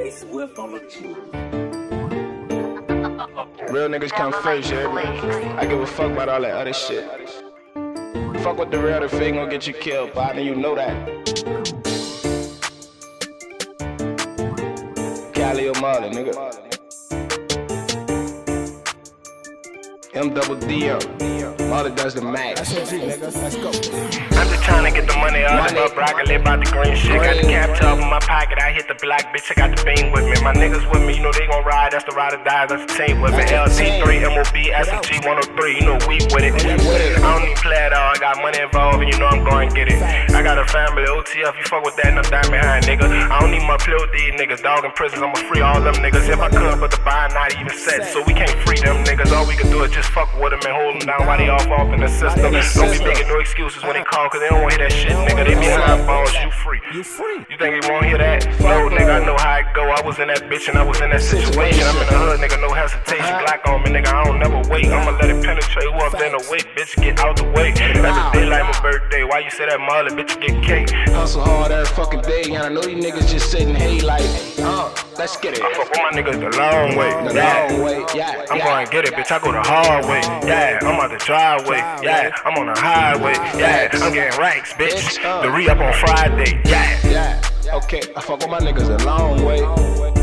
K Swift on the Real niggas come first, yeah. I give a fuck about all that other shit. Fuck with the real, the fake gon' get you killed, partner, you know that. Cali or Marley, nigga. M double D O. Marley does the max. I'm just trying to get the money out of my broccoli about the green shit. Got the cap top in my pocket, I hit the black bitch, I got the beam with me. My niggas with me, you know they gon' ride, that's the ride or die, that's the team with me. LT3, MOB, SMG 103, you know we with it. I don't need play at all, I got money involved, and you know I'm going to get it. I got a family, OTF, you fuck with that, no die behind, nigga. I don't need my play with these niggas, dog in prisons, I'ma free all them niggas if I could, but the buy not even set, so we can't free them niggas. All we can do is just fuck with them and hold them down while they off off in the system. Don't be making no excuses when they call, cause they don't wanna hear that shit, nigga. They be high balls, you free. You free. You think he won't hear that? No, nigga, I know how it go. I was in that bitch and I was in that situation. I'm in the hood, nigga, no hesitation. Glock on me, nigga, I don't never wait. I'ma let it penetrate. Who up there way, bitch, get out the way. A day like my birthday. Why you say that Marley, bitch, get cake? Hustle hard every fucking day, and I know these niggas just sitting hey like, uh, let's get it. I fuck with my niggas the long way. The Yeah. long way, yeah. I'm yeah. going to get it, bitch. I go the hard way. Yeah, I'm on the driveway. Yeah, I'm on the highway. Yeah, I'm getting racks, bitch. The re up on Friday. Yeah. Yeah, okay, I fuck with my niggas a long way.